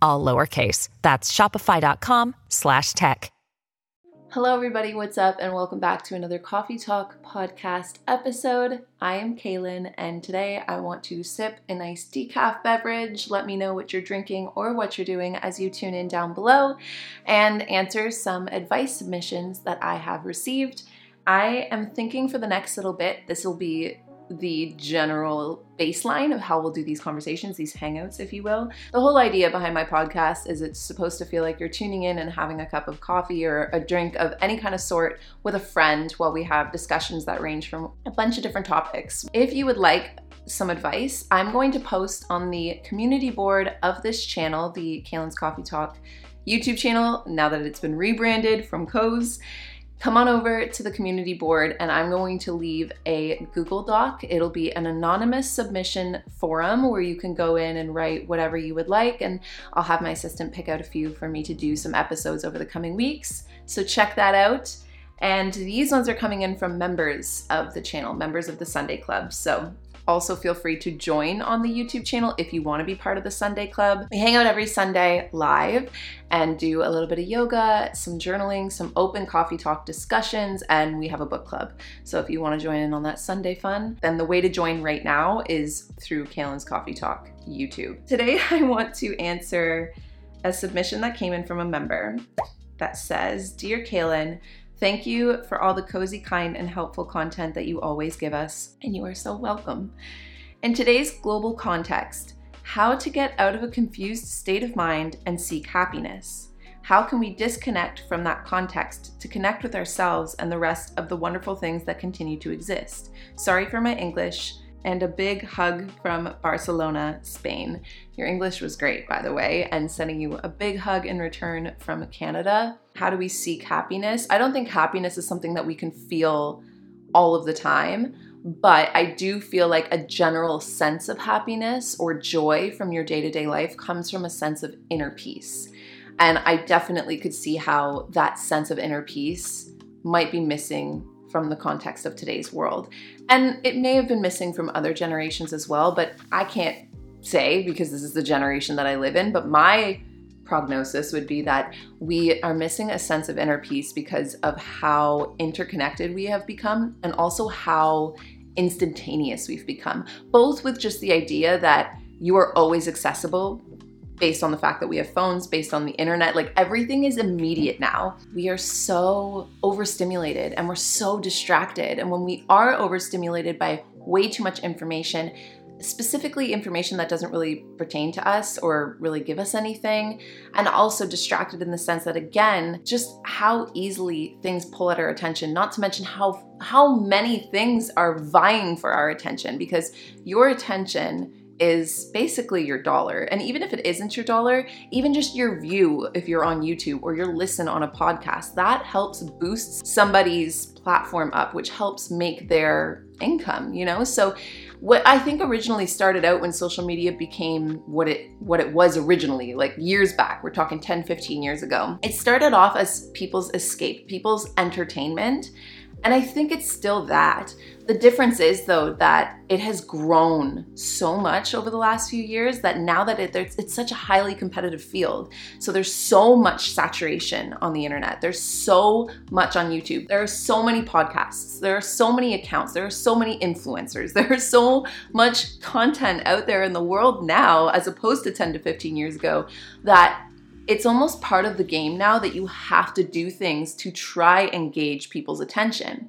all lowercase. That's shopify.com slash tech. Hello, everybody. What's up? And welcome back to another Coffee Talk podcast episode. I am Kaylin, and today I want to sip a nice decaf beverage. Let me know what you're drinking or what you're doing as you tune in down below and answer some advice submissions that I have received. I am thinking for the next little bit, this will be the general baseline of how we'll do these conversations, these hangouts, if you will. The whole idea behind my podcast is it's supposed to feel like you're tuning in and having a cup of coffee or a drink of any kind of sort with a friend while we have discussions that range from a bunch of different topics. If you would like some advice, I'm going to post on the community board of this channel, the Kaylin's Coffee Talk YouTube channel, now that it's been rebranded from Co's come on over to the community board and I'm going to leave a Google Doc. It'll be an anonymous submission forum where you can go in and write whatever you would like, and I'll have my assistant pick out a few for me to do some episodes over the coming weeks. So check that out. And these ones are coming in from members of the channel, members of the Sunday Club. So also, feel free to join on the YouTube channel if you want to be part of the Sunday Club. We hang out every Sunday live and do a little bit of yoga, some journaling, some open coffee talk discussions, and we have a book club. So if you want to join in on that Sunday fun, then the way to join right now is through Kaylin's Coffee Talk YouTube. Today, I want to answer a submission that came in from a member that says Dear Kaylin, Thank you for all the cozy, kind, and helpful content that you always give us, and you are so welcome. In today's global context, how to get out of a confused state of mind and seek happiness. How can we disconnect from that context to connect with ourselves and the rest of the wonderful things that continue to exist? Sorry for my English and a big hug from Barcelona, Spain. Your English was great, by the way, and sending you a big hug in return from Canada. How do we seek happiness? I don't think happiness is something that we can feel all of the time, but I do feel like a general sense of happiness or joy from your day to day life comes from a sense of inner peace. And I definitely could see how that sense of inner peace might be missing from the context of today's world. And it may have been missing from other generations as well, but I can't say because this is the generation that I live in. But my prognosis would be that we are missing a sense of inner peace because of how interconnected we have become and also how instantaneous we've become. Both with just the idea that you are always accessible based on the fact that we have phones, based on the internet. Like everything is immediate now. We are so overstimulated and we're so distracted. And when we are overstimulated by way too much information, specifically information that doesn't really pertain to us or really give us anything, and also distracted in the sense that again, just how easily things pull at our attention, not to mention how how many things are vying for our attention because your attention is basically your dollar. And even if it isn't your dollar, even just your view if you're on YouTube or your listen on a podcast, that helps boost somebody's platform up, which helps make their income, you know? So what I think originally started out when social media became what it what it was originally, like years back, we're talking 10, 15 years ago. It started off as people's escape, people's entertainment. And I think it's still that. The difference is, though, that it has grown so much over the last few years that now that it, it's such a highly competitive field. So there's so much saturation on the internet. There's so much on YouTube. There are so many podcasts. There are so many accounts. There are so many influencers. There's so much content out there in the world now, as opposed to 10 to 15 years ago, that it's almost part of the game now that you have to do things to try and gauge people's attention.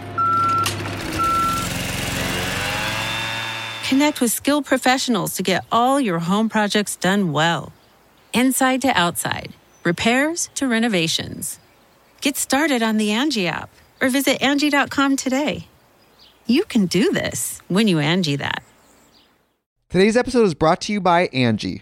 Connect with skilled professionals to get all your home projects done well. Inside to outside, repairs to renovations. Get started on the Angi app or visit Angi.com today. You can do this when you Angi that. Today's episode is brought to you by Angi.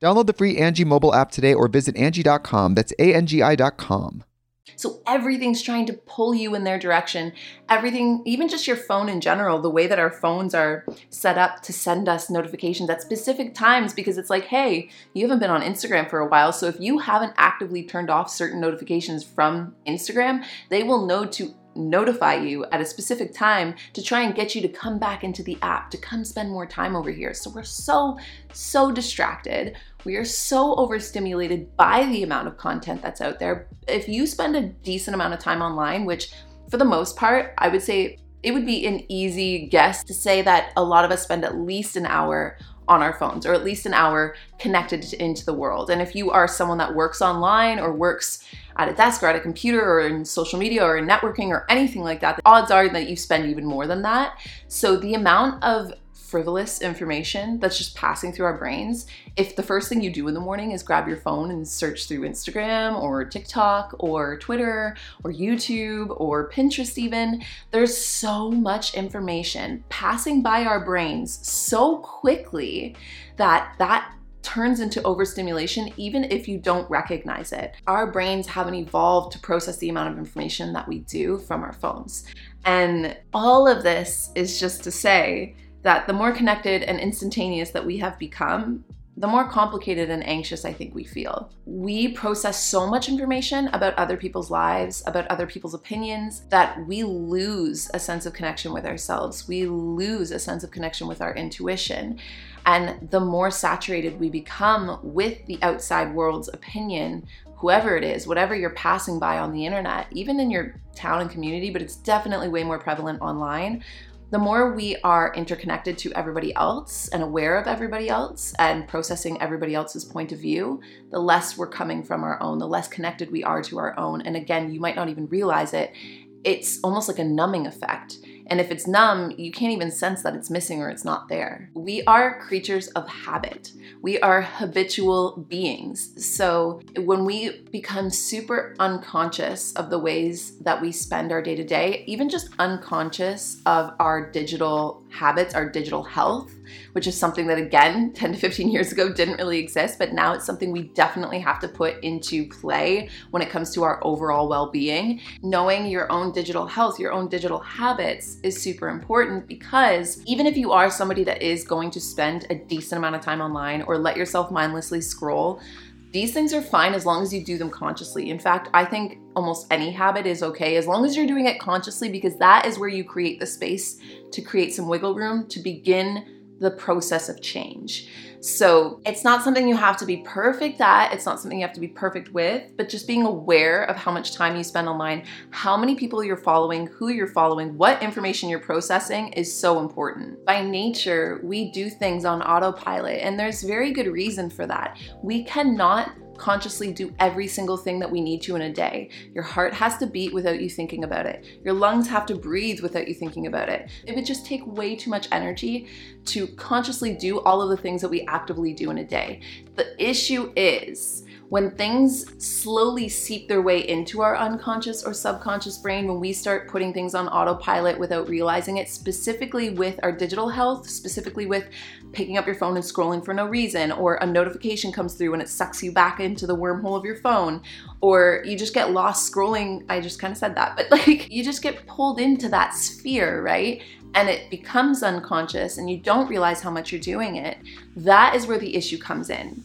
Download the free Angi mobile app today or visit Angi.com. That's A-N-G-I.com. So everything's trying to pull you in their direction. Everything, even just your phone in general, the way that our phones are set up to send us notifications at specific times because it's like, hey, you haven't been on Instagram for a while. So if you haven't actively turned off certain notifications from Instagram, they will know to notify you at a specific time to try and get you to come back into the app, to come spend more time over here. So we're so, so distracted. We are so overstimulated by the amount of content that's out there. If you spend a decent amount of time online, which for the most part, I would say it would be an easy guess to say that a lot of us spend at least an hour on our phones or at least an hour connected into the world. And if you are someone that works online or works at a desk or at a computer or in social media or in networking or anything like that, the odds are that you spend even more than that. So the amount of frivolous information that's just passing through our brains, if the first thing you do in the morning is grab your phone and search through Instagram or TikTok or Twitter or YouTube or Pinterest, even, there's so much information passing by our brains so quickly that that turns into overstimulation even if you don't recognize it. Our brains haven't evolved to process the amount of information that we do from our phones. And all of this is just to say that the more connected and instantaneous that we have become, the more complicated and anxious I think we feel. We process so much information about other people's lives, about other people's opinions, that we lose a sense of connection with ourselves. We lose a sense of connection with our intuition. And the more saturated we become with the outside world's opinion, whoever it is, whatever you're passing by on the internet, even in your town and community, but it's definitely way more prevalent online. The more we are interconnected to everybody else and aware of everybody else and processing everybody else's point of view, the less we're coming from our own, the less connected we are to our own. And again, you might not even realize it. It's almost like a numbing effect and if it's numb, you can't even sense that it's missing or it's not there. We are creatures of habit. We are habitual beings. So when we become super unconscious of the ways that we spend our day to day, even just unconscious of our digital habits, are digital health, which is something that, again, 10 to 15 years ago didn't really exist, but now it's something we definitely have to put into play when it comes to our overall well being. Knowing your own digital health, your own digital habits is super important because even if you are somebody that is going to spend a decent amount of time online or let yourself mindlessly scroll, these things are fine as long as you do them consciously. In fact, I think almost any habit is okay as long as you're doing it consciously because that is where you create the space to create some wiggle room to begin the process of change. So it's not something you have to be perfect at, it's not something you have to be perfect with, but just being aware of how much time you spend online, how many people you're following, who you're following, what information you're processing is so important. By nature, we do things on autopilot, and there's very good reason for that. We cannot consciously do every single thing that we need to in a day. Your heart has to beat without you thinking about it. Your lungs have to breathe without you thinking about it. It would just take way too much energy to consciously do all of the things that we actively do in a day. The issue is, when things slowly seep their way into our unconscious or subconscious brain, when we start putting things on autopilot without realizing it, specifically with our digital health, specifically with picking up your phone and scrolling for no reason, or a notification comes through and it sucks you back into the wormhole of your phone, or you just get lost scrolling. I just kind of said that, but like you just get pulled into that sphere, right? and it becomes unconscious and you don't realize how much you're doing it, that is where the issue comes in.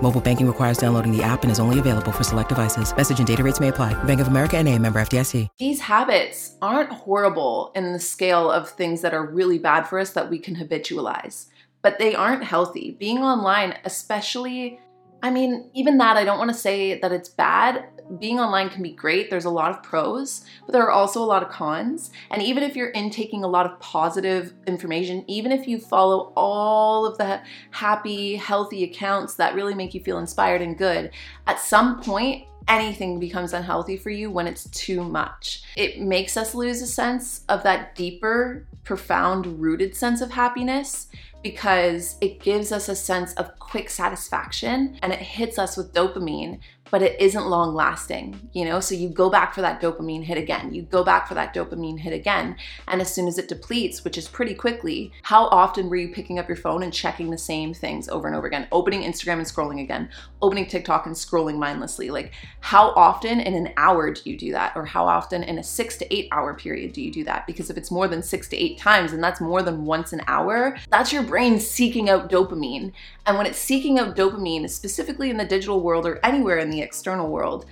Mobile banking requires downloading the app and is only available for select devices. Message and data rates may apply. Bank of America and a member FDIC. These habits aren't horrible in the scale of things that are really bad for us that we can habitualize, but they aren't healthy. Being online, especially I mean, even that, I don't want to say that it's bad. Being online can be great. There's a lot of pros, but there are also a lot of cons. And even if you're intaking a lot of positive information, even if you follow all of the happy, healthy accounts that really make you feel inspired and good, at some point, anything becomes unhealthy for you when it's too much. It makes us lose a sense of that deeper, profound, rooted sense of happiness because it gives us a sense of quick satisfaction and it hits us with dopamine. But it isn't long lasting, you know? So you go back for that dopamine hit again. You go back for that dopamine hit again. And as soon as it depletes, which is pretty quickly, how often were you picking up your phone and checking the same things over and over again? Opening Instagram and scrolling again, opening TikTok and scrolling mindlessly. Like, how often in an hour do you do that? Or how often in a six to eight hour period do you do that? Because if it's more than six to eight times, and that's more than once an hour, that's your brain seeking out dopamine. And when it's seeking out dopamine, specifically in the digital world or anywhere in the external world,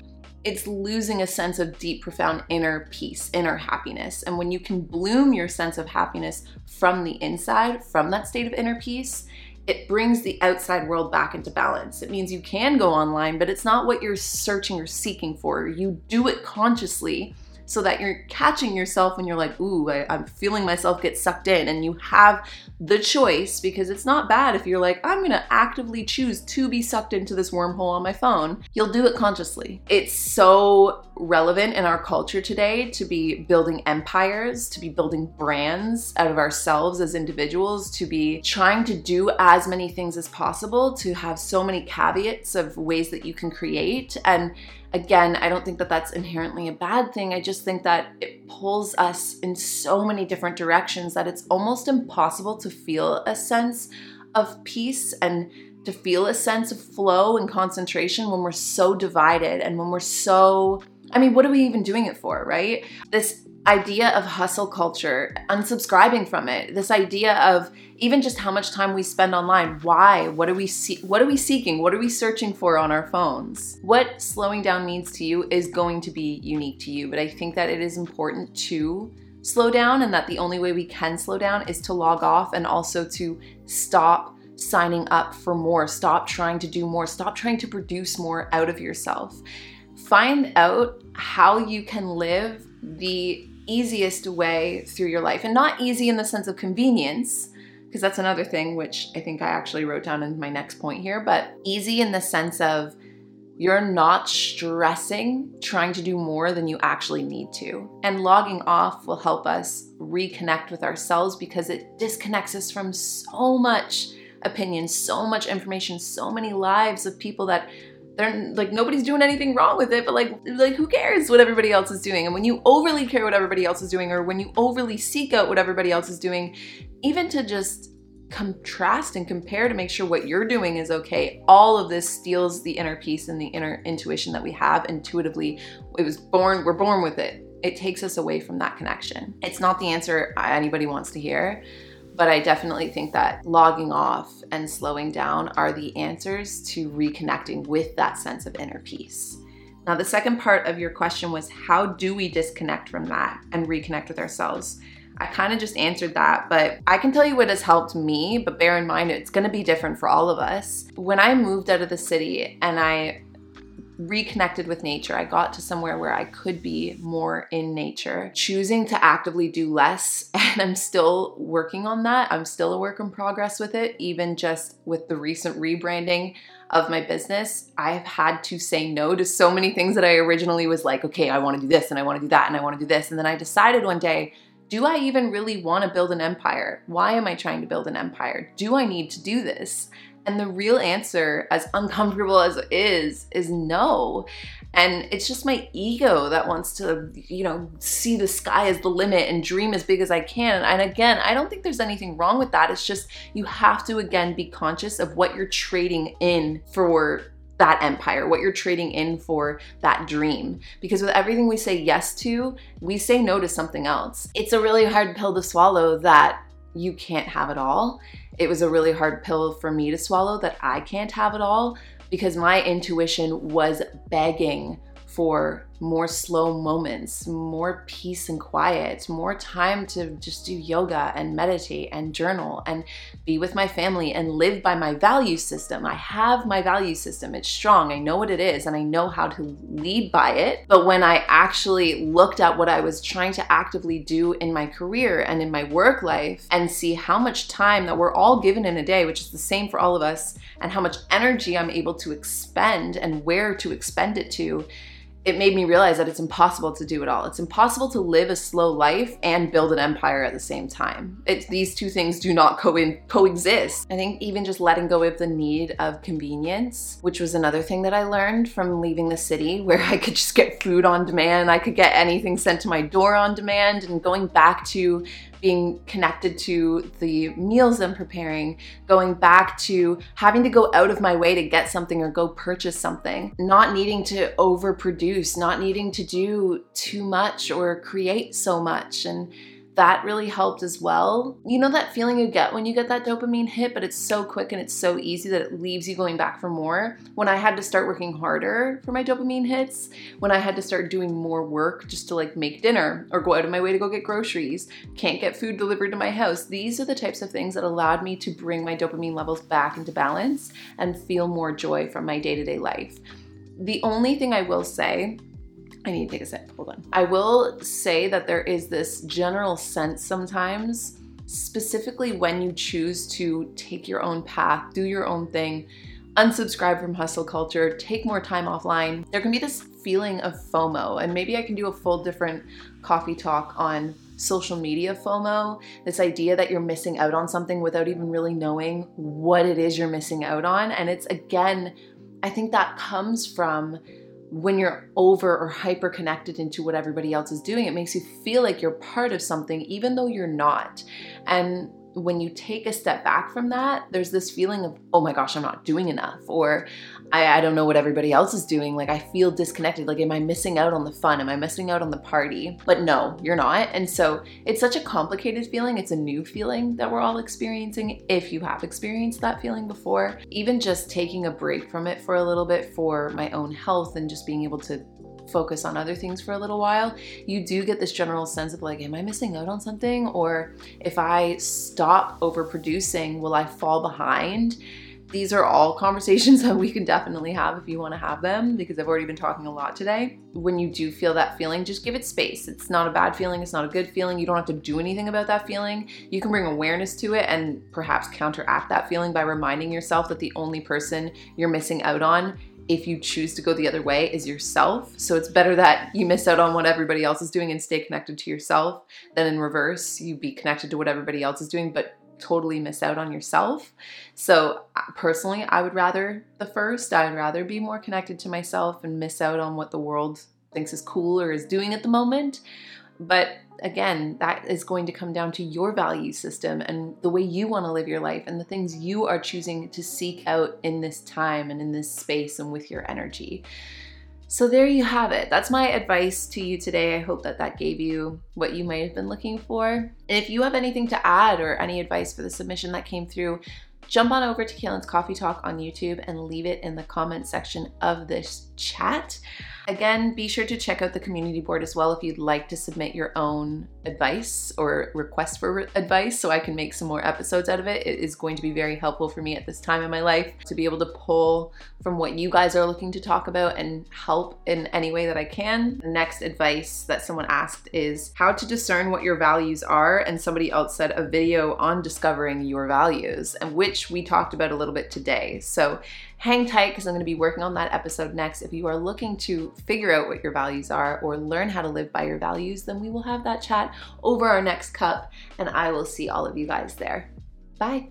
it's losing a sense of deep, profound inner peace, inner happiness. And when you can bloom your sense of happiness from the inside, from that state of inner peace, it brings the outside world back into balance. It means you can go online, but it's not what you're searching or seeking for. You do it consciously so that you're catching yourself when you're like, ooh, I, am feeling myself get sucked in. And you have the choice because it's not bad if you're like, I'm gonna actively choose to be sucked into this wormhole on my phone. You'll do it consciously. It's so relevant in our culture today to be building empires, to be building brands out of ourselves as individuals, to be trying to do as many things as possible, to have so many caveats of ways that you can create. And again, I don't think that that's inherently a bad thing. I just think that it pulls us in so many different directions that it's almost impossible to feel a sense of peace and to feel a sense of flow and concentration when we're so divided and when we're so I mean, what are we even doing it for, right? This idea of hustle culture, unsubscribing from it, this idea of even just how much time we spend online. Why? What are we see- what are we seeking? What are we searching for on our phones? What slowing down means to you is going to be unique to you, but I think that it is important to slow down and that the only way we can slow down is to log off and also to stop signing up for more, stop trying to do more, stop trying to produce more out of yourself. Find out how you can live the easiest way through your life and not easy in the sense of convenience because that's another thing which I think I actually wrote down in my next point here, but easy in the sense of you're not stressing trying to do more than you actually need to. And logging off will help us reconnect with ourselves because it disconnects us from so much opinion, so much information, so many lives of people that they're like nobody's doing anything wrong with it but like like who cares what everybody else is doing? And when you overly care what everybody else is doing or when you overly seek out what everybody else is doing even to just contrast and compare to make sure what you're doing is okay all of this steals the inner peace and the inner intuition that we have intuitively. It was born we're born with it. It takes us away from that connection. It's not the answer anybody wants to hear but I definitely think that logging off and slowing down are the answers to reconnecting with that sense of inner peace. Now, the second part of your question was how do we disconnect from that and reconnect with ourselves? I kind of just answered that, but I can tell you what has helped me, but bear in mind it's going to be different for all of us. When I moved out of the city and I reconnected with nature. I got to somewhere where I could be more in nature, choosing to actively do less. And I'm still working on that. I'm still a work in progress with it, even just with the recent rebranding of my business. I've had to say no to so many things that I originally was like, okay, I want to do this and I want to do that and I want to do this. And then I decided one day, do I even really want to build an empire? Why am I trying to build an empire? Do I need to do this? And the real answer, as uncomfortable as it is, is no. And it's just my ego that wants to, you know, see the sky as the limit and dream as big as I can. And again, I don't think there's anything wrong with that. It's just you have to, again, be conscious of what you're trading in for that empire, what you're trading in for that dream. Because with everything we say yes to, we say no to something else. It's a really hard pill to swallow that you can't have it all. It was a really hard pill for me to swallow that I can't have it all because my intuition was begging for more slow moments, more peace and quiet, more time to just do yoga and meditate and journal and be with my family and live by my value system. I have my value system, it's strong. I know what it is and I know how to lead by it. But when I actually looked at what I was trying to actively do in my career and in my work life and see how much time that we're all given in a day, which is the same for all of us, and how much energy I'm able to expend and where to expend it to it made me realize that it's impossible to do it all. It's impossible to live a slow life and build an empire at the same time. It's these two things do not co- coexist. I think even just letting go of the need of convenience, which was another thing that I learned from leaving the city where I could just get food on demand, I could get anything sent to my door on demand and going back to being connected to the meals I'm preparing, going back to having to go out of my way to get something or go purchase something, not needing to overproduce, not needing to do too much or create so much. And that really helped as well. You know that feeling you get when you get that dopamine hit, but it's so quick and it's so easy that it leaves you going back for more. When I had to start working harder for my dopamine hits, when I had to start doing more work just to like make dinner or go out of my way to go get groceries, can't get food delivered to my house, these are the types of things that allowed me to bring my dopamine levels back into balance and feel more joy from my day to day life. The only thing I will say I need to take a sip. Hold on. I will say that there is this general sense sometimes, specifically when you choose to take your own path, do your own thing, unsubscribe from hustle culture, take more time offline. There can be this feeling of FOMO, and maybe I can do a full different coffee talk on social media FOMO, this idea that you're missing out on something without even really knowing what it is you're missing out on. And it's again, I think that comes from when you're over or hyper connected into what everybody else is doing, it makes you feel like you're part of something, even though you're not. And when you take a step back from that, there's this feeling of, oh my gosh, I'm not doing enough, or I, I, don't know what everybody else is doing. Like, I feel disconnected. Like, am I missing out on the fun? Am I missing out on the party? But no, you're not. And so it's such a complicated feeling. It's a new feeling that we're all experiencing. If you have experienced that feeling before, even just taking a break from it for a little bit for my own health and just being able to focus on other things for a little while, you do get this general sense of like, am I missing out on something? Or if I stop overproducing, will I fall behind? These are all conversations that we can definitely have if you want to have them because I've already been talking a lot today. When you do feel that feeling, just give it space. It's not a bad feeling, it's not a good feeling. You don't have to do anything about that feeling. You can bring awareness to it and perhaps counteract that feeling by reminding yourself that the only person you're missing out on if you choose to go the other way is yourself. So it's better that you miss out on what everybody else is doing and stay connected to yourself than in reverse, you be connected to what everybody else is doing, but totally miss out on yourself. So uh, personally, I would rather the first. I would rather be more connected to myself and miss out on what the world thinks is cool or is doing at the moment. But again, that is going to come down to your value system and the way you want to live your life and the things you are choosing to seek out in this time and in this space and with your energy. So, there you have it. That's my advice to you today. I hope that that gave you what you might have been looking for. And if you have anything to add or any advice for the submission that came through, jump on over to Kaylin's Coffee Talk on YouTube and leave it in the comment section of this chat. Again, be sure to check out the community board as well if you'd like to submit your own advice or request for advice so I can make some more episodes out of it. It is going to be very helpful for me at this time in my life to be able to pull from what you guys are looking to talk about and help in any way that I can. The next advice that someone asked is how to discern what your values are, and somebody else said a video on discovering your values, and which we talked about a little bit today. So hang tight because I'm going to be working on that episode next. If you are looking to figure out what your values are or learn how to live by your values, then we will have that chat over our next cup, and I will see all of you guys there. Bye.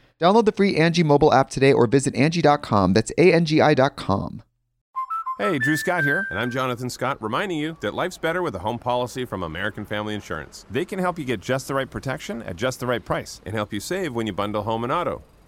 Download the free Angi mobile app today or visit Angi.com. That's A-N-G-I dot com. Hey, Drew Scott here, and I'm Jonathan Scott, reminding you that life's better with a home policy from American Family Insurance. They can help you get just the right protection at just the right price and help you save when you bundle home and auto.